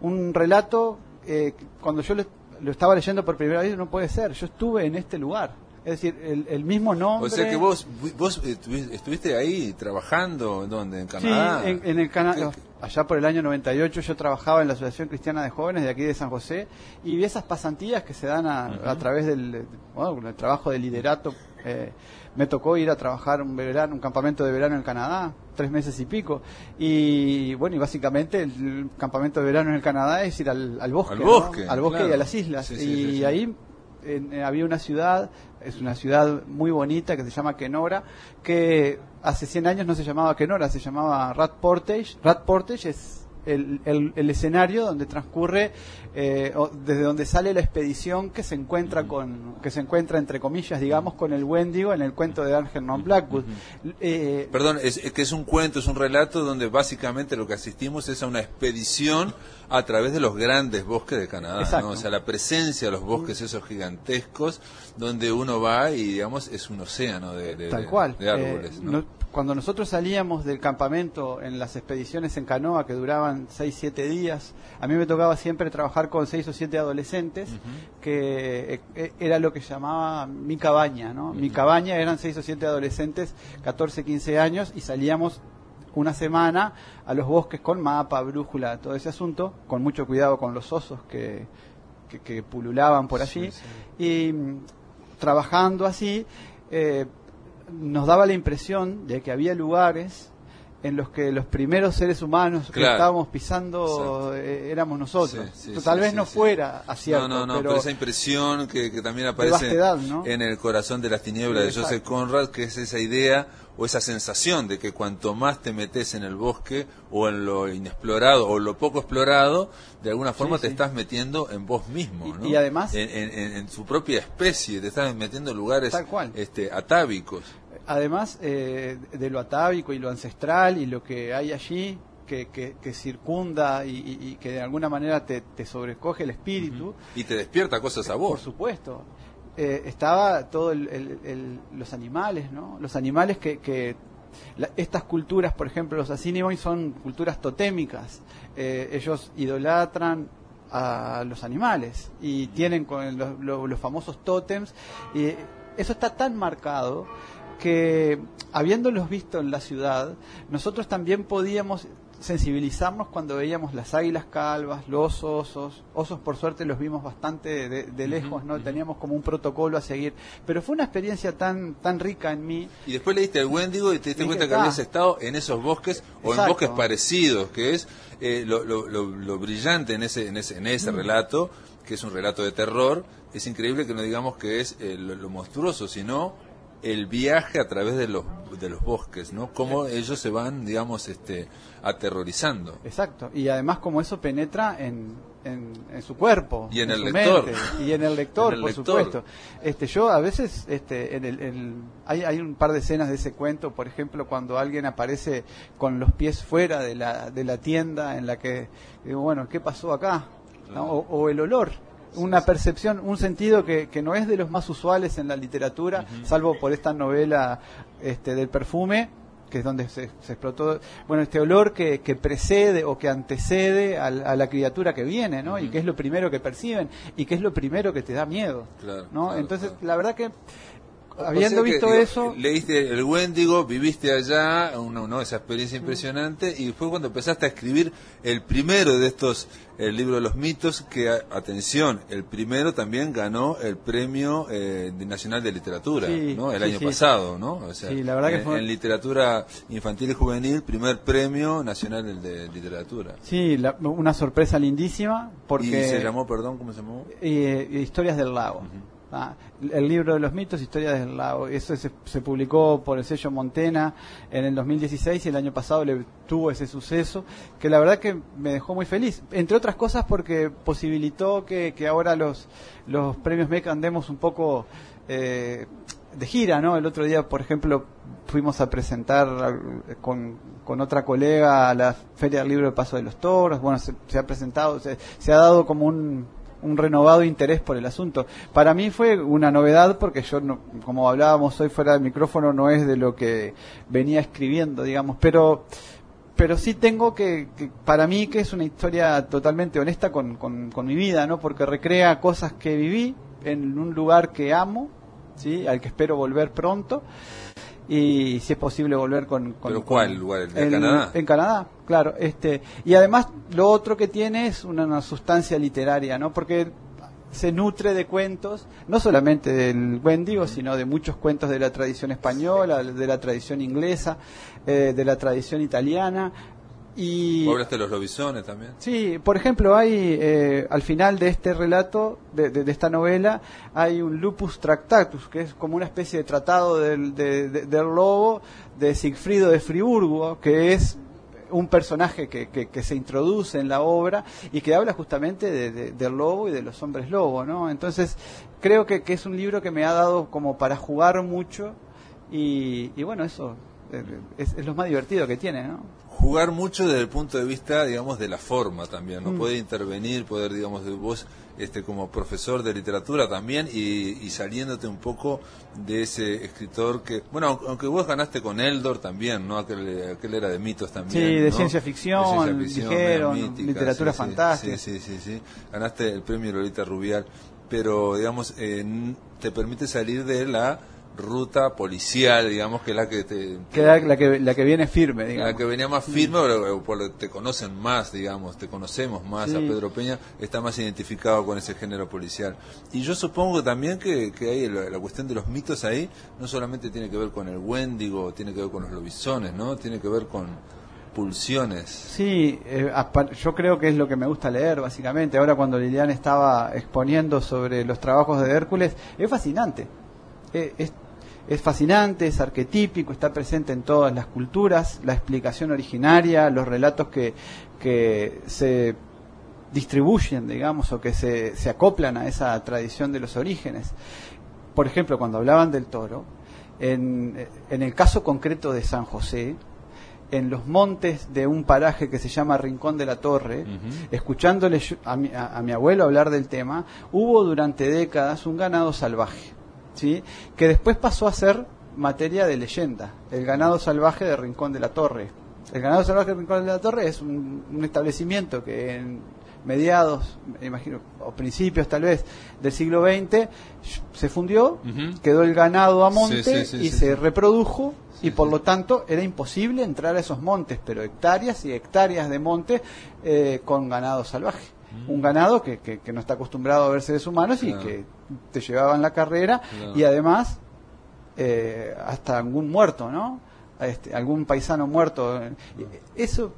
S5: un relato eh, cuando yo lo, lo estaba leyendo por primera vez no puede ser, yo estuve en este lugar. Es decir, el, el mismo nombre.
S3: O sea que vos, vos estuvi- estuviste ahí trabajando, ¿dónde? En
S5: Sí,
S3: Canadá.
S5: en, en el Cana-
S3: ¿Qué-
S5: allá por el año 98 yo trabajaba en la Asociación Cristiana de Jóvenes de aquí de San José y vi esas pasantías que se dan a, a través del bueno, el trabajo de liderato. Eh, me tocó ir a trabajar un verano, un campamento de verano en Canadá, tres meses y pico. Y bueno, y básicamente el campamento de verano en el Canadá es ir al, al bosque,
S3: Al
S5: ¿no?
S3: bosque,
S5: al bosque y a las islas.
S3: Sí, sí,
S5: y
S3: sí,
S5: ahí en- eh, había una ciudad, es una ciudad muy bonita que se llama Kenora, que hace 100 años no se llamaba Kenora, se llamaba Rat Portage. Rat Portage es el, el- el escenario donde transcurre, eh, o desde donde sale la expedición que se encuentra con, que se encuentra entre comillas, digamos, con el Wendigo en el cuento de Algernon Blackwood. Eh,
S3: Perdón, es, es que es un cuento, es un relato donde básicamente lo que asistimos es a una expedición a través de los grandes bosques de Canadá. ¿no? o sea, la presencia de los bosques esos gigantescos donde uno va y digamos es un océano de, de-
S5: Tal
S3: de-
S5: cual.
S3: de árboles.
S5: Eh,
S3: ¿no?
S5: no- cuando nosotros salíamos del campamento en las expediciones en canoa que duraban 6, 7 días, a mí me tocaba siempre trabajar con 6 o 7 adolescentes, que eh, eh, era lo que llamaba mi cabaña. ¿no? Mi cabaña eran 6 o 7 adolescentes, 14, 15 años, y salíamos una semana a los bosques con mapa, brújula, todo ese asunto, con mucho cuidado con los osos que, que, que pululaban por allí. Y mm, trabajando así, eh, nos daba la impresión de que había lugares en los que los primeros seres humanos que estábamos pisando eh, éramos nosotros.
S3: Sí, sí,
S5: Tal
S3: sí,
S5: vez no fuera acierto,
S3: no, no, no, pero,
S5: pero,
S3: esa impresión que, que también aparece en el corazón de las tinieblas de. Joseph Conrad, que es esa idea o esa sensación de que cuanto más te metes en el bosque o en lo inexplorado o lo poco explorado, de alguna forma te estás metiendo en vos mismo,
S5: Y-
S3: ¿no?
S5: y además-
S3: en, en- en- en su propia especie, te estás metiendo en lugares
S5: Tal cual.
S3: este atávicos.
S5: Además eh, de lo atávico y lo ancestral y lo que hay allí que, que, que circunda y, y- que de alguna manera te, te sobrecoge el espíritu,
S3: Y te despierta cosas a
S5: por
S3: vos.
S5: supuesto. Eh, estaba todo el- el- el- los animales, ¿no? Los animales que, que la- estas culturas, por ejemplo, los Assiniboines son culturas totémicas. Eh, ellos idolatran a los animales y tienen con los, los- los famosos tótems. Y eso está tan marcado que, habiéndolos visto en la ciudad, nosotros también podíamos sensibilizarnos cuando veíamos las águilas calvas, los osos. Osos, por suerte, los vimos bastante de, de lejos, ¿no? Teníamos como un protocolo a seguir. Pero fue una experiencia tan, tan rica en mí.
S3: Y después leíste el Wendigo y te diste cuenta que
S5: "Ah".
S3: habías estado en esos bosques o en bosques parecidos, que es eh, lo, lo- lo- lo brillante en ese, en ese, en
S5: Mm.
S3: ese relato, que es un relato de terror. Es increíble que no digamos que es eh, lo monstruoso, sino el viaje a través de los, de los bosques, ¿no? Cómo ellos se van, digamos, este, aterrorizando.
S5: Exacto. Y además como eso penetra en, en, en su cuerpo.
S3: Y en el
S5: su
S3: lector.
S5: mente, y en el lector,
S3: En el
S5: por
S3: lector.
S5: supuesto. Este, yo a veces, este, en el, el- hay, hay un par de escenas de ese cuento, por ejemplo, cuando alguien aparece con los pies fuera de la, de la tienda en la que, digo, bueno, ¿qué pasó acá? ¿No? O, o el olor. Una percepción, un sentido que, que no es de los más usuales en la literatura, salvo por esta novela este, del perfume, que es donde se, se explotó, bueno, este olor que, que precede o que antecede al- a, la criatura que viene, ¿no? Y que es lo primero que perciben y que es lo primero que te da miedo,
S3: Claro,
S5: ¿no?
S3: claro,
S5: Entonces,
S3: claro.
S5: la verdad que habiendo
S3: O sea que,
S5: visto
S3: digo,
S5: eso,
S3: Leíste el Wendigo, viviste allá, ¿no? esa experiencia impresionante, y fue cuando empezaste a escribir el primero de estos, el libro de los mitos, que, atención, el primero también ganó el premio eh, nacional de literatura,
S5: Sí,
S3: ¿no? El
S5: sí,
S3: año
S5: sí.
S3: pasado, ¿no? O sea,
S5: la verdad que
S3: en,
S5: fue-
S3: en literatura infantil y juvenil, primer premio nacional de, literatura.
S5: sí, la- una sorpresa lindísima, porque...
S3: Y se llamó, perdón, ¿cómo se llamó?
S5: eh, Historias del Lago. Ah, el libro de los mitos, Historias del Lago. Eso se, se publicó por el sello Montena en el 2016 y el año pasado le tuvo ese suceso que la verdad que me dejó muy feliz. Entre otras cosas porque posibilitó que, ahora los, los premios MEC andemos un poco eh, de gira, ¿no? El otro día, por ejemplo, fuimos a presentar con, con otra colega a la Feria del Libro de Paso de los Toros. Bueno, se, se ha presentado, se, se ha dado como un, un renovado interés por el asunto. Para mí fue una novedad porque yo, no- como hablábamos hoy fuera del micrófono, no es de lo que venía escribiendo, digamos, pero pero sí tengo que, que- para mí que es una historia totalmente honesta con, con, con mi vida, ¿no? Porque recrea cosas que viví en un lugar que amo, ¿sí? Al que espero volver pronto y si es posible volver con... con
S3: ¿Pero cuál lugar? ¿El de
S5: en-
S3: Canadá?
S5: En Canadá, claro. Este, y además lo otro que tiene es una, una sustancia literaria, ¿no? Porque se nutre de cuentos, no solamente del Wendigo, sino de muchos cuentos de la tradición española, de la tradición inglesa, eh, de la tradición italiana. Y
S3: ¿Vos hablaste de los lobisones también?
S5: Sí, por ejemplo, hay eh, al final de este relato, de, de- de esta novela, hay un lupus tractatus, que es como una especie de tratado del, de- de- del lobo de Sigfrido de Friburgo, que es un personaje que, que- que se introduce en la obra y que habla justamente de- de- del lobo y de los hombres lobo, ¿no? Entonces, creo que, que es un libro que me ha dado como para jugar mucho y, y bueno, eso eh, es, es lo más divertido que tiene, ¿no?
S3: Jugar mucho desde el punto de vista, digamos, de la forma también,
S5: Mm.
S3: ¿no? Poder intervenir, poder, digamos, de vos, este, como profesor de literatura también y, y saliéndote un poco de ese escritor que, bueno, aunque- vos ganaste con Eldor también, ¿no? Aquel, aquel era de mitos también.
S5: Sí, de
S3: ¿no?
S5: ciencia ficción, dijeron,
S3: medio mítica,
S5: literatura
S3: sí,
S5: fantástica.
S3: Sí, sí, sí, sí. Ganaste el premio Lolita Rubial, pero, digamos, eh, te permite salir de la ruta policial, digamos, que es la que te...
S5: Que la, la que la que viene firme, digamos.
S3: La que venía más firme, pero por lo que te conocen más, digamos, te conocemos más
S5: Sí.
S3: a Pedro Peña, está más identificado con ese género policial. Y yo supongo también que, que hay la, la cuestión de los mitos ahí, no solamente tiene que ver con el Wendigo, tiene que ver con los lobisones, ¿no? Tiene que ver con pulsiones.
S5: Sí, eh, yo creo que es lo que me gusta leer, básicamente. Ahora cuando Liliana estaba exponiendo sobre los trabajos de Hércules, es fascinante. Eh, es, es fascinante, es arquetípico, está presente en todas las culturas, la explicación originaria, los relatos que, que se distribuyen, digamos, o que se, se acoplan a esa tradición de los orígenes. Por ejemplo, cuando hablaban del toro, en, en el caso concreto de San José, en los montes de un paraje que se llama Rincón de la Torre, escuchándole a mi, a- a mi abuelo hablar del tema, hubo durante décadas un ganado salvaje, ¿sí? que después pasó a ser materia de leyenda, el ganado salvaje de Rincón de la Torre. El ganado salvaje de Rincón de la Torre es un, un establecimiento que en mediados, me imagino, o principios tal vez, del siglo XX, se fundió, quedó el ganado a monte
S3: Sí, sí, sí,
S5: y se reprodujo y por lo tanto era imposible entrar a esos montes, pero hectáreas y hectáreas de monte eh, con ganado salvaje. Un ganado que, que, que no está acostumbrado a ver seres humanos y.
S3: Claro.
S5: que te llevaban la carrera
S3: Claro.
S5: y además eh, hasta algún muerto, ¿no? Este, algún paisano muerto. Y Eso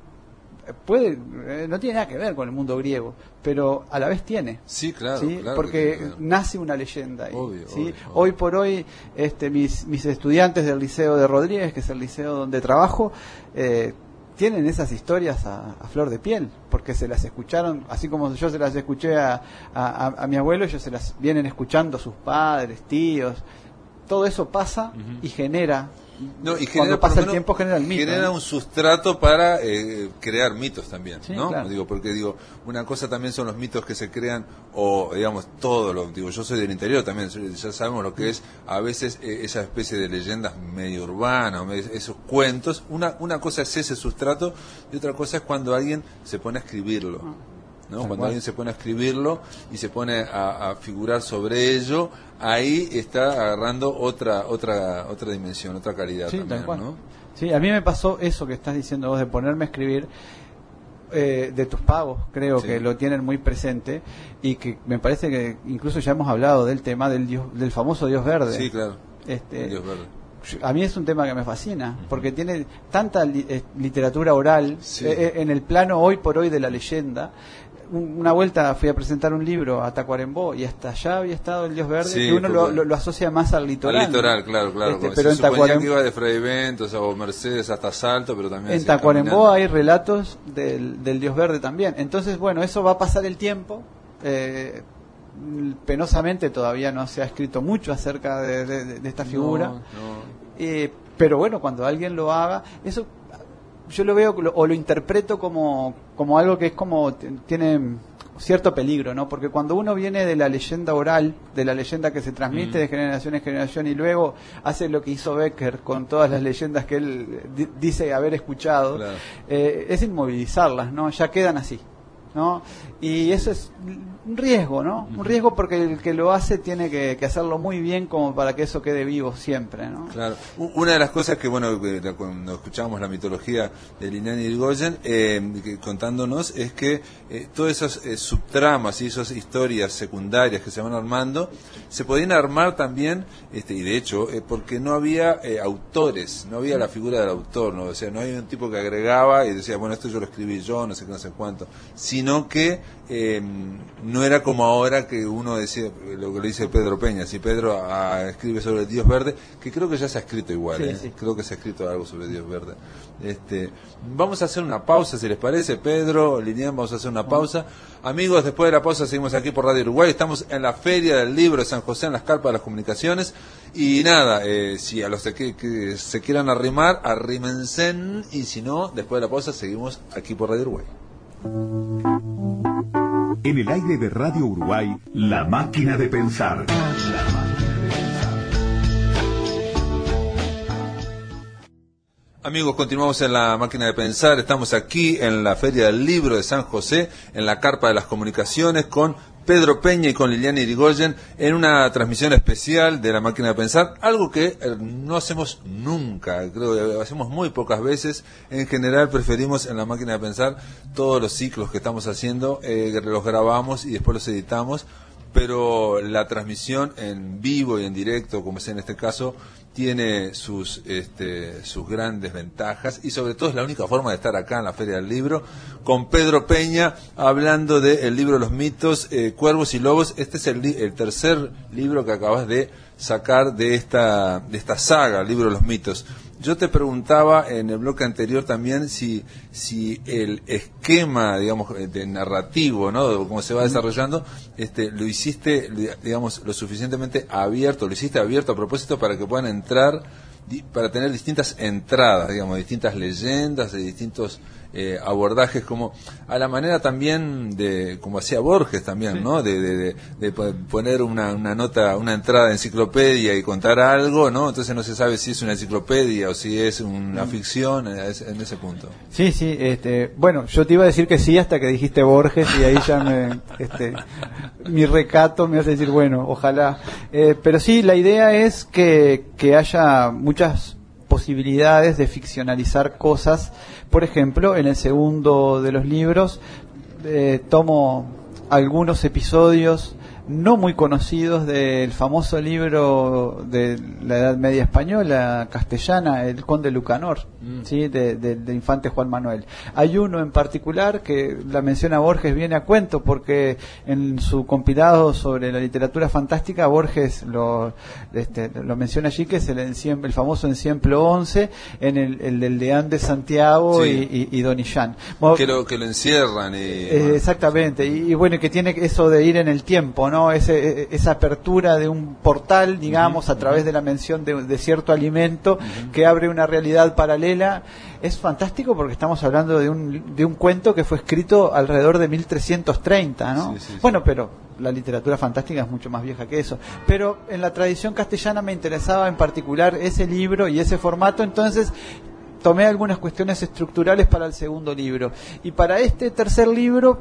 S5: puede eh, no tiene nada que ver con el mundo griego, pero a la vez tiene.
S3: Sí, claro,
S5: ¿sí?
S3: claro.
S5: porque nace una leyenda ahí.
S3: Obvio,
S5: ¿sí?
S3: obvio,
S5: Hoy por hoy, este, mis, mis estudiantes del Liceo de Rodríguez, que es el liceo donde trabajo, eh, tienen esas historias a, a flor de piel, porque se las escucharon, así como yo se las escuché a, a, a- a mi abuelo, ellos se las vienen escuchando sus padres, tíos. Todo eso pasa y genera.
S3: No, y genera,
S5: cuando pasa el tiempo genera el mito.
S3: genera
S5: ¿no?
S3: un sustrato para eh, crear mitos también,
S5: Sí,
S3: ¿no?
S5: claro.
S3: Digo, porque digo, una cosa también son los mitos que se crean, o digamos, todo lo, digo, yo soy del interior también, ya sabemos lo que es a veces eh, esa especie de leyendas medio urbanas, esos cuentos, una, una cosa es ese sustrato y otra cosa es cuando alguien se pone a escribirlo. ¿no?
S5: Tal
S3: Cuando alguien se pone a escribirlo y se pone a, a figurar sobre ello, ahí está agarrando otra otra otra dimensión, otra calidad
S5: Sí,
S3: también. ¿no?
S5: Sí, a mí me pasó eso que estás diciendo vos de ponerme a escribir eh, de tus pagos, creo
S3: Sí.
S5: que lo tienen muy presente y que me parece que incluso ya hemos hablado del tema del dios, del famoso Dios verde.
S3: Sí, claro.
S5: Este,
S3: Dios verde.
S5: a mí es un tema que me fascina porque tiene tanta li- eh, literatura oral
S3: Sí.
S5: eh, eh, en el plano hoy por hoy de la leyenda. Un- Una vuelta fui a presentar un libro a Tacuarembó y hasta allá había estado el Dios Verde,
S3: Sí,
S5: que uno lo, lo- lo asocia más al litoral.
S3: Al litoral, claro, claro.
S5: Este, pero
S3: se
S5: en Tacuarembó,
S3: que iba de Fray Ventos o Mercedes hasta Salto, pero también
S5: en Tacuarembó
S3: caminando.
S5: hay relatos del, del Dios Verde también. Entonces, bueno, eso va a pasar el tiempo. eh, penosamente todavía no se ha escrito mucho acerca de, de- de esta figura.
S3: No, no.
S5: Eh, pero bueno, cuando alguien lo haga, eso yo lo veo lo- o lo interpreto como, como algo que es como tiene cierto peligro, ¿no? Porque cuando uno viene de la leyenda oral, de la leyenda que se transmite
S3: Mm.
S5: de generación en generación y luego hace lo que hizo Becker con todas las leyendas que él di- dice haber escuchado,
S3: Claro.
S5: eh, es inmovilizarlas, ¿no? Ya quedan así, ¿no? Y eso es un riesgo, ¿no? Un riesgo porque el que lo hace tiene que, que hacerlo muy bien como para que eso quede vivo siempre, ¿no?
S3: Claro. Una de las cosas que, bueno, cuando escuchamos la mitología de Lilian Irigoyen eh, que- contándonos es que eh, todas esas eh, subtramas y esas historias secundarias que se van armando se podían armar también, este, y de hecho, eh, porque no había eh, autores, no había la figura del autor, ¿no? O sea, no había un tipo que agregaba y decía, bueno, esto yo lo escribí yo, no sé qué, no sé cuánto, sino que eh, no era como ahora que uno decía, lo que le dice Pedro Peña, si Pedro ah, escribe sobre Dios Verde, que creo que ya se ha escrito igual,
S5: Sí,
S3: ¿eh?
S5: sí.
S3: creo que se ha escrito algo sobre Dios Verde. Este, vamos a hacer una pausa, si les parece, Pedro, Lilian, vamos a hacer una pausa. Amigos, después de la pausa seguimos aquí por Radio Uruguay, estamos en la Feria del Libro de San José, en las carpas de las comunicaciones, y nada, eh, si a los que, que se quieran arrimar, arrímense, y si no, después de la pausa seguimos aquí por Radio Uruguay.
S1: En el aire de Radio Uruguay, La Máquina de Pensar.
S3: Amigos, continuamos en la máquina de pensar. Estamos aquí en la Feria del Libro de San José, en la Carpa de las Comunicaciones, con Pedro Peña y con Liliana Irigoyen, en una transmisión especial de la máquina de pensar. Algo que eh, no hacemos nunca, creo que hacemos muy pocas veces. En general, preferimos en la máquina de pensar todos los ciclos que estamos haciendo, eh, los grabamos y después los editamos pero la transmisión en vivo y en directo, como es en este caso, tiene sus este, sus grandes ventajas y sobre todo es la única forma de estar acá en la Feria del Libro con Pedro Peña hablando del libro Los mitos, eh, Cuervos y Lobos. Este es el, el tercer libro que acabas de sacar de esta de esta saga, el libro Los mitos. Yo te preguntaba en el bloque anterior también si, si el esquema, digamos, eh, de narrativo, ¿no? Cómo se va desarrollando, este, lo hiciste, digamos, lo suficientemente abierto, lo hiciste abierto a propósito para que puedan entrar, para tener distintas entradas, digamos, distintas leyendas, de distintos eh, abordajes, como a la manera también de, como hacía Borges también, ¿no? De, de, de- de po- poner una, una nota, una entrada de enciclopedia y contar algo, ¿no? Entonces no se sabe si es una enciclopedia o si es una ficción eh, en ese punto.
S5: Sí, sí, este, bueno, yo te iba a decir que sí hasta que dijiste Borges y ahí ya me, este, mi recato me hace decir, bueno, ojalá. Eh, pero sí, la idea es que, que haya muchas posibilidades de ficcionalizar cosas. Por ejemplo, en el segundo de los libros eh, tomo algunos episodios no muy conocidos del famoso libro de la Edad Media Española, castellana, El Conde Lucanor,
S3: Mm.
S5: ¿sí? de, de- de Infante Juan Manuel. Hay uno en particular que la menciona Borges viene a cuento porque en su compilado sobre la literatura fantástica Borges lo, este, lo menciona allí que es el, el famoso Enciemplo 11 en el, el del de Santiago
S3: Sí.
S5: y, y, y Don Illán. Bueno,
S3: Que lo, que lo encierran y...
S5: eh, exactamente, y, y bueno, que tiene eso de ir en el tiempo, ¿no? Ese, eh, esa apertura de un portal, digamos, a través de la mención de, de cierto alimento que abre una realidad paralela. Es fantástico porque estamos hablando de un, de un cuento que fue escrito alrededor de 1330, ¿no?
S3: Sí, sí, sí.
S5: Bueno, pero la literatura fantástica es mucho más vieja que eso. Pero en la tradición castellana me interesaba en particular ese libro y ese formato, entonces tomé algunas cuestiones estructurales para el segundo libro. Y para este tercer libro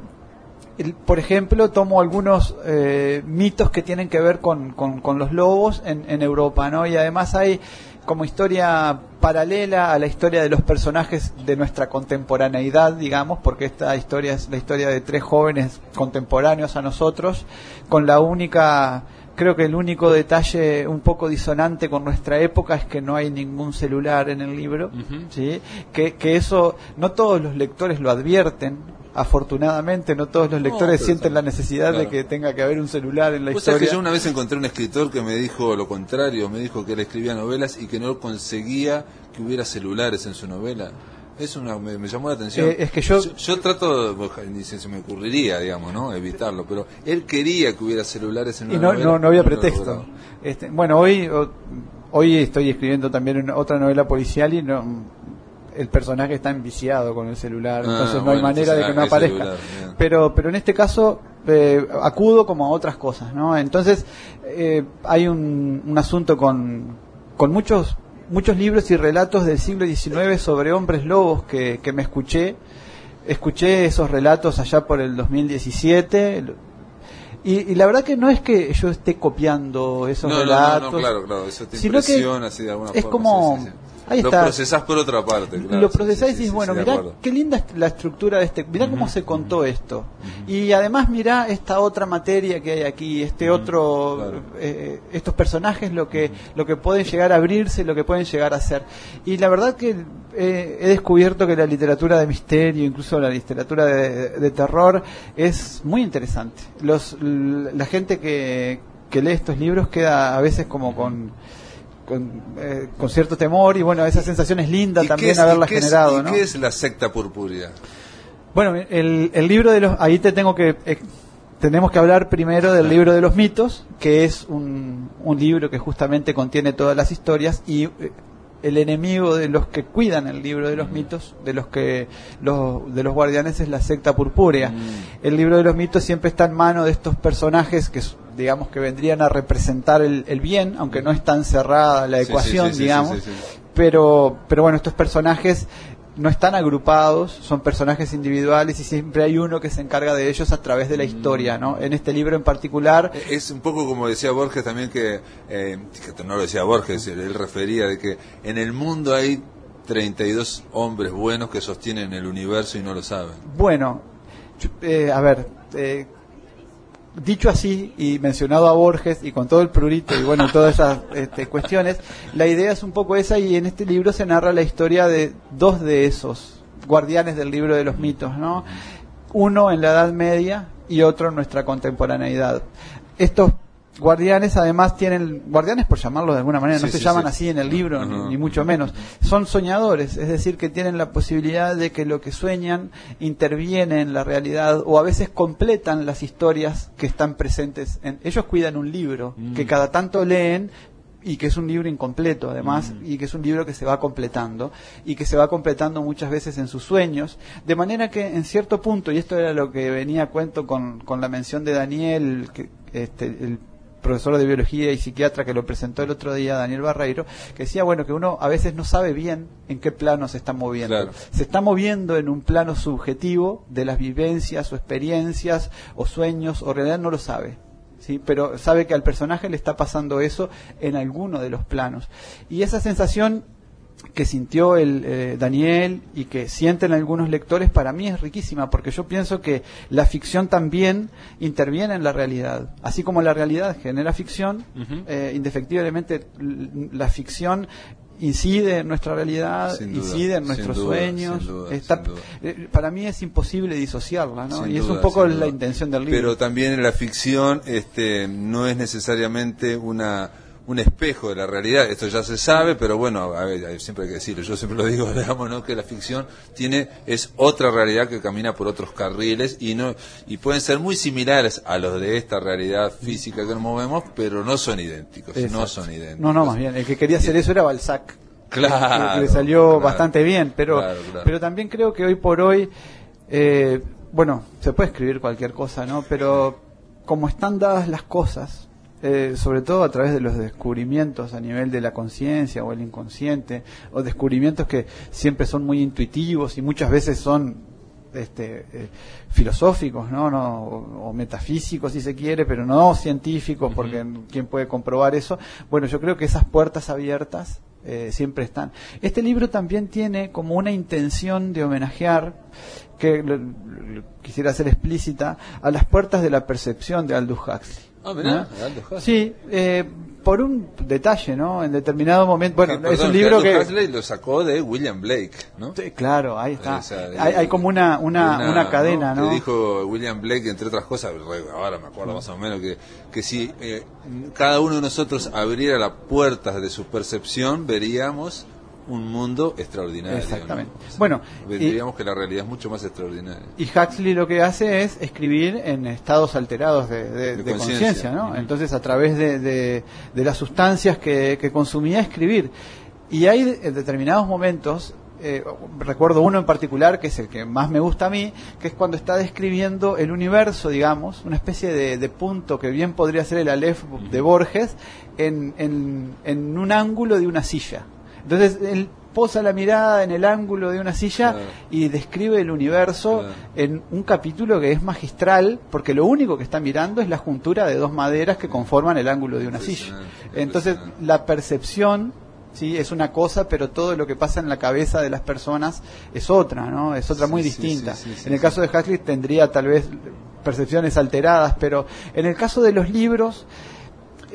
S5: por ejemplo, tomo algunos eh, mitos que tienen que ver con, con- con los lobos en, en Europa, ¿no? Y además hay como historia paralela a la historia de los personajes de nuestra contemporaneidad, digamos, porque esta historia es la historia de tres jóvenes contemporáneos a nosotros, con la única, creo que el único detalle un poco disonante con nuestra época es que no hay ningún celular en el libro, ¿sí? que, que eso no todos los lectores lo advierten. Afortunadamente, no todos los lectores sienten la necesidad de que tenga que haber un celular en la historia.
S3: que yo una vez encontré un escritor que me dijo lo contrario, me dijo que él escribía novelas y que no conseguía que hubiera celulares en su novela. Es una, me, me llamó la atención.
S5: Eh, es que yo-
S3: yo, trato, ni se, se me ocurriría, digamos, ¿no? Evitarlo, pero él quería que hubiera celulares en
S5: y
S3: una
S5: no,
S3: novela.
S5: no, no había
S3: y
S5: pretexto. Este, bueno, hoy hoy estoy escribiendo también una- otra novela policial y no el personaje está enviciado con el celular,
S3: Ah,
S5: entonces no
S3: bueno,
S5: hay manera de que no aparezca.
S3: celular,
S5: pero pero en este caso eh, acudo como a otras cosas, ¿no? Entonces eh, hay un, un asunto con con muchos muchos libros y relatos del siglo XIX sobre hombres lobos que, que me escuché escuché esos relatos allá por el 2017 y, y la verdad que no es que yo esté copiando esos
S3: No, no, no,
S5: relatos
S3: no, claro, claro, eso te
S5: sino que
S3: impresiona así de alguna
S5: es
S3: forma.
S5: como
S3: sí, sí, sí.
S5: Ahí
S3: lo
S5: está
S3: procesás por otra parte, claro.
S5: lo
S3: sí,
S5: procesás
S3: sí,
S5: y
S3: sí, sí,
S5: bueno,
S3: de
S5: mirá qué linda es la estructura de este, mirá cómo se contó esto. Y además mirá esta otra materia que hay aquí, este otro,
S3: claro.
S5: eh, estos personajes, lo que, lo que pueden llegar a abrirse, lo que pueden llegar a ser. Y la verdad que eh, he descubierto que la literatura de misterio, incluso la literatura de, de terror, es muy interesante. Los, la gente que, que lee estos libros queda a veces como con con, eh, con cierto temor y bueno, esa sensación es linda
S3: ¿Y qué
S5: también
S3: es-
S5: haberla
S3: y qué es-
S5: generado,
S3: ¿Y
S5: ¿no?
S3: qué es la secta purpúrea?
S5: Bueno, el, el libro de los, ahí te tengo que, eh, tenemos que hablar primero del libro de los mitos, que es un, un libro que justamente contiene todas las historias y eh, el enemigo de los que cuidan el libro de los mitos, de los que los, de los guardianes es la secta purpúrea. El libro de los mitos siempre está en mano de estos personajes que digamos que vendrían a representar el, el bien, aunque no es tan cerrada la
S3: sí,
S5: ecuación,
S3: sí, sí,
S5: digamos. Pero, pero bueno, estos personajes no están agrupados, son personajes individuales y siempre hay uno que se encarga de ellos a través de la historia, ¿no? En este libro en particular,
S3: Es un poco como decía Borges también que, eh, que no lo decía Borges, él refería de que en el mundo hay 32 hombres buenos que sostienen el universo y no lo saben.
S5: bueno, yo- eh, a ver, eh, dicho así y mencionado a Borges y con todo el prurito y bueno, todas esas este, cuestiones, la idea es un poco esa y en este libro se narra la historia de dos de esos guardianes del libro de los mitos, ¿no? Uno en la Edad Media y otro en nuestra contemporaneidad. Estos guardianes además tienen, guardianes por llamarlos de alguna manera, no
S3: Sí,
S5: se
S3: sí,
S5: llaman
S3: sí.
S5: así en el libro, ni mucho menos, son soñadores, es decir, que tienen la posibilidad de que lo que sueñan interviene en la realidad o a veces completan las historias que están presentes. En, ellos cuidan un libro
S3: Mm.
S5: que cada tanto leen y que es un libro incompleto además
S3: Mm.
S5: y que es un libro que se va completando y que se va completando muchas veces en sus sueños de manera que en cierto punto y esto era lo que venía a cuento con, con la mención de Daniel que este el profesor de biología y psiquiatra que lo presentó el otro día, Daniel Barreiro, que decía, bueno, que uno a veces no sabe bien en qué plano se está moviendo.
S3: Claro.
S5: Se está moviendo en un plano subjetivo de las vivencias o experiencias o sueños, o realidad no lo sabe. ¿sí? Pero sabe que al personaje le está pasando eso en alguno de los planos. Y esa sensación que sintió el eh, Daniel y que sienten algunos lectores para mí es riquísima porque yo pienso que la ficción también interviene en la realidad. Así como la realidad genera ficción eh, indefectiblemente la ficción incide en nuestra realidad
S3: duda,
S5: incide en nuestros
S3: duda,
S5: sueños
S3: duda,
S5: está- eh, para mí es imposible disociarla ¿no?
S3: Sin
S5: y es un poco la intención del libro.
S3: Pero también la ficción este, no es necesariamente una un espejo de la realidad, esto ya se sabe, pero bueno, a ver, siempre hay que decirlo, yo siempre lo digo, digamos, ¿no? que la ficción tiene es otra realidad que camina por otros carriles y no y pueden ser muy similares a los de esta realidad física que nos movemos, pero no son idénticos, no son idénticos.
S5: no no más bien el que quería hacer eso era Balzac
S3: Claro,
S5: que le salió
S3: claro.
S5: bastante bien, pero,
S3: Claro, claro.
S5: pero también creo que hoy por hoy, eh, bueno, se puede escribir cualquier cosa, ¿no? Pero como están dadas las cosas, eh, sobre todo a través de los descubrimientos a nivel de la conciencia o el inconsciente, o descubrimientos que siempre son muy intuitivos y muchas veces son este, eh, filosóficos, ¿no? no o, o metafísicos si se quiere, pero no científicos, porque quién puede comprobar eso. Bueno, yo creo que esas puertas abiertas eh, siempre están. Este libro también tiene como una intención de homenajear, que lo- lo- quisiera hacer explícita, a las puertas de la percepción de Aldous Huxley.
S3: Ah, mirá,
S5: ¿no?
S3: Huxley.
S5: Sí, eh, por un detalle, ¿no? En determinado momento, bueno,
S3: Que,
S5: es
S3: perdón,
S5: un libro que...
S3: Huxley lo sacó de William Blake, ¿no?
S5: Sí, claro, ahí está.
S3: O sea,
S5: hay, hay como una, una, una, cadena, ¿no?
S3: Que dijo William Blake, entre otras cosas, ahora me acuerdo más o menos, que, que si eh, cada uno de nosotros abriera las puertas de su percepción, veríamos un mundo extraordinario. ¿no?
S5: Exactamente.
S3: O sea,
S5: Bueno, y-
S3: veríamos que la realidad es mucho más extraordinaria.
S5: Y Huxley lo que hace es escribir en estados alterados de, de-
S3: De
S5: de
S3: conciencia.
S5: ¿no? Entonces, a través de, de- de las sustancias que, que consumía, escribir. Y hay determinados momentos, eh, recuerdo uno en particular, que es el que más me gusta a mí, que es cuando está describiendo el universo, digamos, una especie de, de punto que bien podría ser el Aleph de Borges, en, en- en un ángulo de una silla. Entonces, él posa la mirada en el ángulo de una silla
S3: Claro.
S5: y describe el universo
S3: Claro.
S5: en un capítulo que es magistral, porque lo único que está mirando es la juntura de dos maderas que conforman el ángulo de una silla. Entonces, la percepción sí es una cosa, pero todo lo que pasa en la cabeza de las personas es otra, ¿no? Es otra
S3: Sí,
S5: muy
S3: sí,
S5: distinta.
S3: sí,
S5: en el caso de Huxley tendría tal vez percepciones alteradas, pero en el caso de los libros,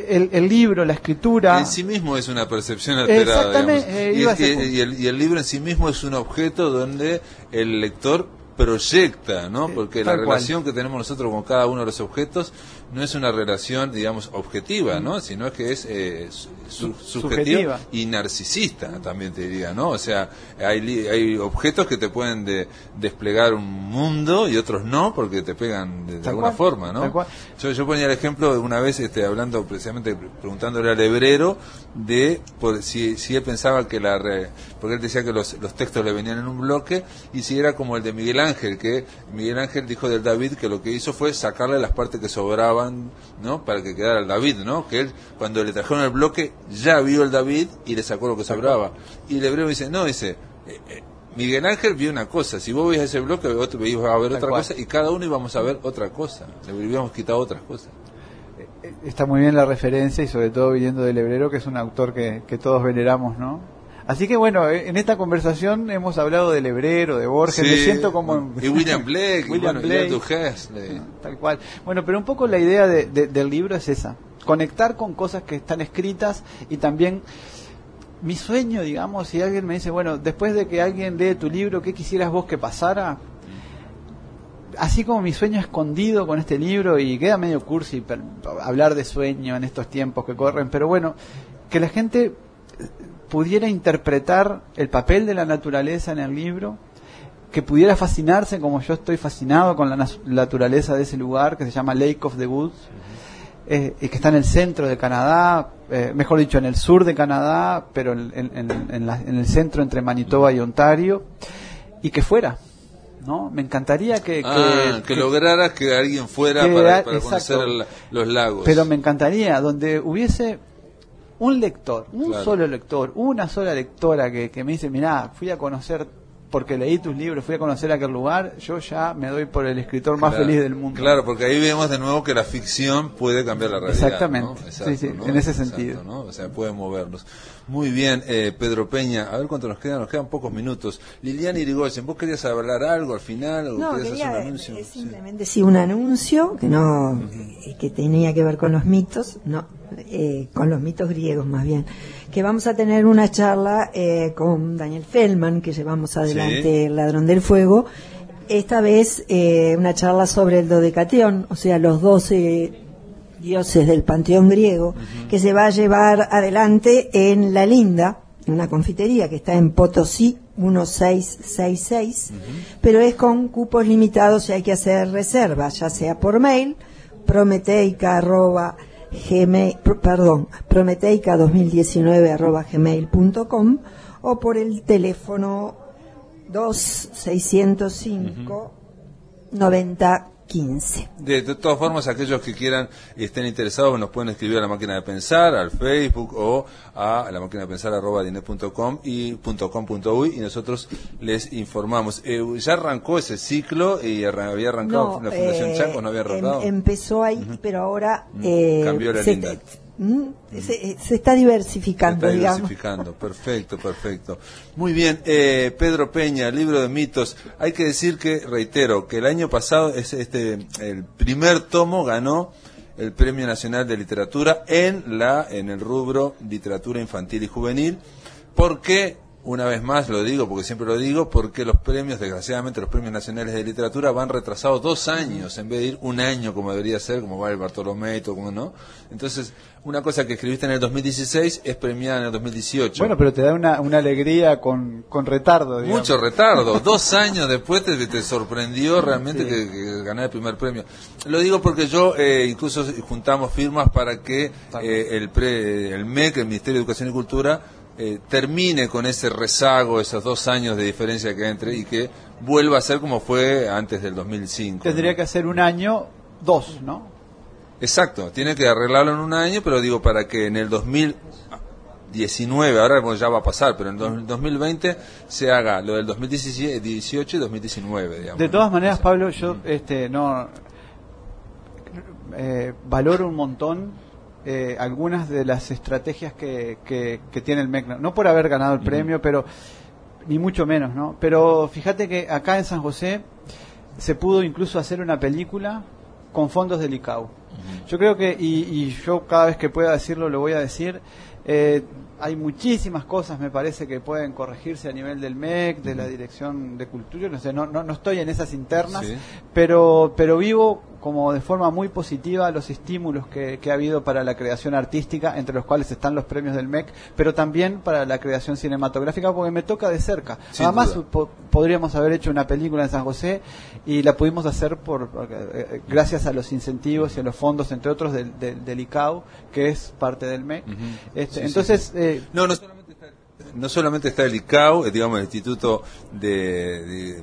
S5: el, el libro, la escritura,
S3: En sí mismo es una percepción alterada.
S5: Exactamente, eh,
S3: Y, es el, y el libro en sí mismo es un objeto donde el lector proyecta, ¿no?
S5: Eh,
S3: Porque la
S5: cual.
S3: relación que tenemos nosotros con cada uno de los objetos no es una relación, digamos, objetiva, ¿no? Sino que es eh, su- su-
S5: Su-
S3: subjetiva
S5: subjetiva.
S3: y narcisista, también te diría, ¿no? O sea, hay, hay objetos que te pueden de- desplegar un mundo y otros no, porque te pegan de, alguna
S5: cual,
S3: forma, ¿no? Yo, yo ponía el ejemplo de una vez este, hablando precisamente, preguntándole al hebrero de por, si, si él pensaba que la... re- porque él decía que los, los textos le venían en un bloque y si era como el de Miguel Ángel, que Miguel Ángel dijo del David que lo que hizo fue sacarle las partes que sobraban, ¿no? Para que quedara el David, ¿no? Que él cuando le trajeron el bloque ya vio el David y le sacó lo que sobraba. Y el hebreo dice, no, dice... eh, eh, Miguel Ángel vio una cosa, si vos veías ese bloque, vos ibas a ver otra
S5: cual.
S3: cosa y cada uno íbamos a ver otra cosa. Le hubiéramos quitado otras cosas.
S5: está muy bien la referencia y sobre todo viniendo del hebrero, que es un autor que, que todos veneramos, ¿no? Así que bueno, eh, en esta conversación hemos hablado del hebrero, de Borges, me siento como...
S3: Y William Blake, y
S5: William
S3: bueno, y
S5: Blake.
S3: Aldous Huxley.
S5: Tal cual. Bueno, pero un poco la idea de- de- del libro es esa, conectar con cosas que están escritas y también mi sueño, digamos, si alguien me dice, bueno, después de que alguien lee tu libro, ¿qué quisieras vos que pasara? Así como mi sueño escondido con este libro, y queda medio cursi hablar de sueño en estos tiempos que corren, pero bueno, que la gente pudiera interpretar el papel de la naturaleza en el libro, que pudiera fascinarse como yo estoy fascinado con la naturaleza de ese lugar que se llama Lake of the Woods eh, y que está en el centro de Canadá, eh, mejor dicho en el sur de Canadá, pero en, en- la- en el centro entre Manitoba y Ontario y que fuera, ¿no? Me encantaría que,
S3: Ah, que,
S5: que-
S3: lograras que alguien fuera
S5: que
S3: para, conocer el- los lagos.
S5: pero me encantaría donde hubiese un lector, un
S3: Claro.
S5: solo lector, una sola lectora que, que me dice, mirá, fui a conocer porque leí tus libros, fui a conocer aquel lugar, yo ya me doy por el escritor más
S3: Claro,
S5: feliz del mundo.
S3: Claro, porque ahí vemos de nuevo que la ficción puede cambiar la realidad.
S5: Exactamente.
S3: ¿no?
S5: Sí, sí, en ese sentido.
S3: ¿no? O sea, puede movernos. Muy bien, eh, Pedro Peña. A ver cuánto nos quedan. Nos quedan pocos minutos. Liliana Irigoyen, ¿vos querías hablar algo al final? ¿O
S4: No,
S3: querías
S4: quería
S3: hacer un anuncio?
S4: eh,
S3: Sí.
S4: simplemente sí un anuncio que no que tenía que ver con los mitos, no, eh, con los mitos griegos más bien, que vamos a tener una charla eh, con Daniel Feldman que llevamos adelante
S3: Sí.
S4: el Ladrón del Fuego. Esta vez eh, una charla sobre el dodecateón, o sea, los doce dioses del panteón griego, que se va a llevar adelante en La Linda, en una confitería que está en Potosí 1666, pero es con cupos limitados y hay que hacer reservas, ya sea por mail, prometeica arroba gmail, perdón, prometeica 2019 arroba gmail.com o por el teléfono 2605 90 15.
S3: De, de todas formas, aquellos que quieran y estén interesados nos pueden escribir a la máquina de pensar, al Facebook o a la máquina de pensar arroba dinet.com y .com.uy y nosotros les informamos. Eh, ¿Ya arrancó ese ciclo y arran- había arrancado la Fundación
S4: eh,
S3: Chaco? ¿No había
S4: em-
S3: arrancado?
S4: empezó ahí, pero ahora eh,
S3: Cambió la
S4: se,
S3: linda.
S4: Mm, se- se está diversificando,
S3: Está
S4: digamos.
S3: diversificando, perfecto, perfecto. Muy bien, eh, Pedro Peña, libro de mitos. Hay que decir que, reitero, que el año pasado es este el primer tomo ganó el Premio Nacional de Literatura en la en el rubro literatura infantil y juvenil, porque una vez más lo digo, porque siempre lo digo, porque los premios, desgraciadamente, los premios nacionales de literatura van retrasados dos años, en vez de ir un año como debería ser, como va el Bartolomé y todo, no. Entonces, una cosa que escribiste en el 2016 es premiada en el 2018.
S5: Bueno, pero te da una, una alegría con, con retardo, digamos.
S3: Mucho retardo. Dos años después te, te sorprendió realmente que, que ganar el primer premio. Lo digo porque yo eh, incluso juntamos firmas para que eh, el, pre- el MEC, el Ministerio de Educación y Cultura, eh, termine con ese rezago, esos dos años de diferencia que hay entre y que vuelva a ser como fue antes del 2005.
S5: Tendría
S3: ¿no?
S5: que hacer un año, dos, ¿no?
S3: Exacto, tiene que arreglarlo en un año, pero digo para que en el 2019, ahora ya va a pasar, pero en el 2020 se haga lo del 2018 y 2019, digamos.
S5: De todas maneras, Pablo, yo este no eh, valoro un montón eh, algunas de las estrategias que, que, que tiene el MEC, no- por haber ganado el premio, pero ni mucho menos, ¿no? Pero fíjate que acá en San José se pudo incluso hacer una película con fondos del ICAO. Yo creo que, y, y yo cada vez que pueda decirlo lo voy a decir, eh, hay muchísimas cosas, me parece, que pueden corregirse a nivel del MEC, de la Dirección de Cultura, no sé, no, no, no estoy en esas internas,
S3: Sí.
S5: pero, pero vivo como de forma muy positiva los estímulos que, que ha habido para la creación artística, entre los cuales están los premios del MEC, pero también para la creación cinematográfica, porque me toca de cerca.
S3: Sin
S5: Además, po- podríamos haber hecho una película en San José y la pudimos hacer por porque, eh, gracias a los incentivos y a los fondos, entre otros, del, del, del ICAO, que es parte del MEC. Este,
S3: Sí, sí,
S5: entonces, eh,
S3: No, no no solamente está el ICAO, eh, digamos el Instituto de,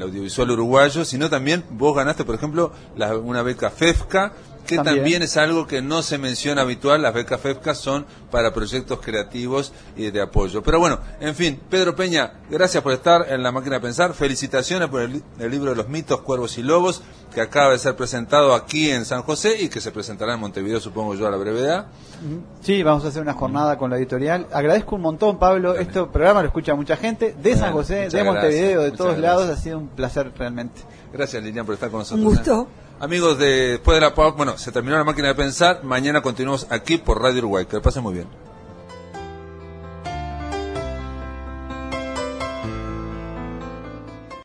S3: Audiovisual Uruguayo, sino también vos ganaste, por ejemplo, la- una beca FEFCA, que también.
S5: También.
S3: es algo que no se menciona habitual. Las becas FEFCA son para proyectos creativos y de apoyo. Pero bueno, en fin, Pedro Peña, gracias por estar en la máquina de pensar. Felicitaciones por el, li- el libro de los mitos, cuervos y lobos, que acaba de ser presentado aquí en San José y que se presentará en Montevideo, supongo yo, a la brevedad.
S5: Sí, vamos a hacer una jornada con la editorial. Agradezco un montón, Pablo. Este programa lo escucha mucha gente de San José,
S3: muchas
S5: de Montevideo,
S3: gracias,
S5: de
S3: muchas
S5: todos lados.
S3: gracias.
S5: Ha sido un placer realmente.
S3: Gracias, Lilian, por estar con nosotros.
S4: Un gusto.
S3: Amigos, de, después de la bueno, se terminó la máquina de pensar. Mañana continuamos aquí por Radio Uruguay. Que lo pasen muy bien.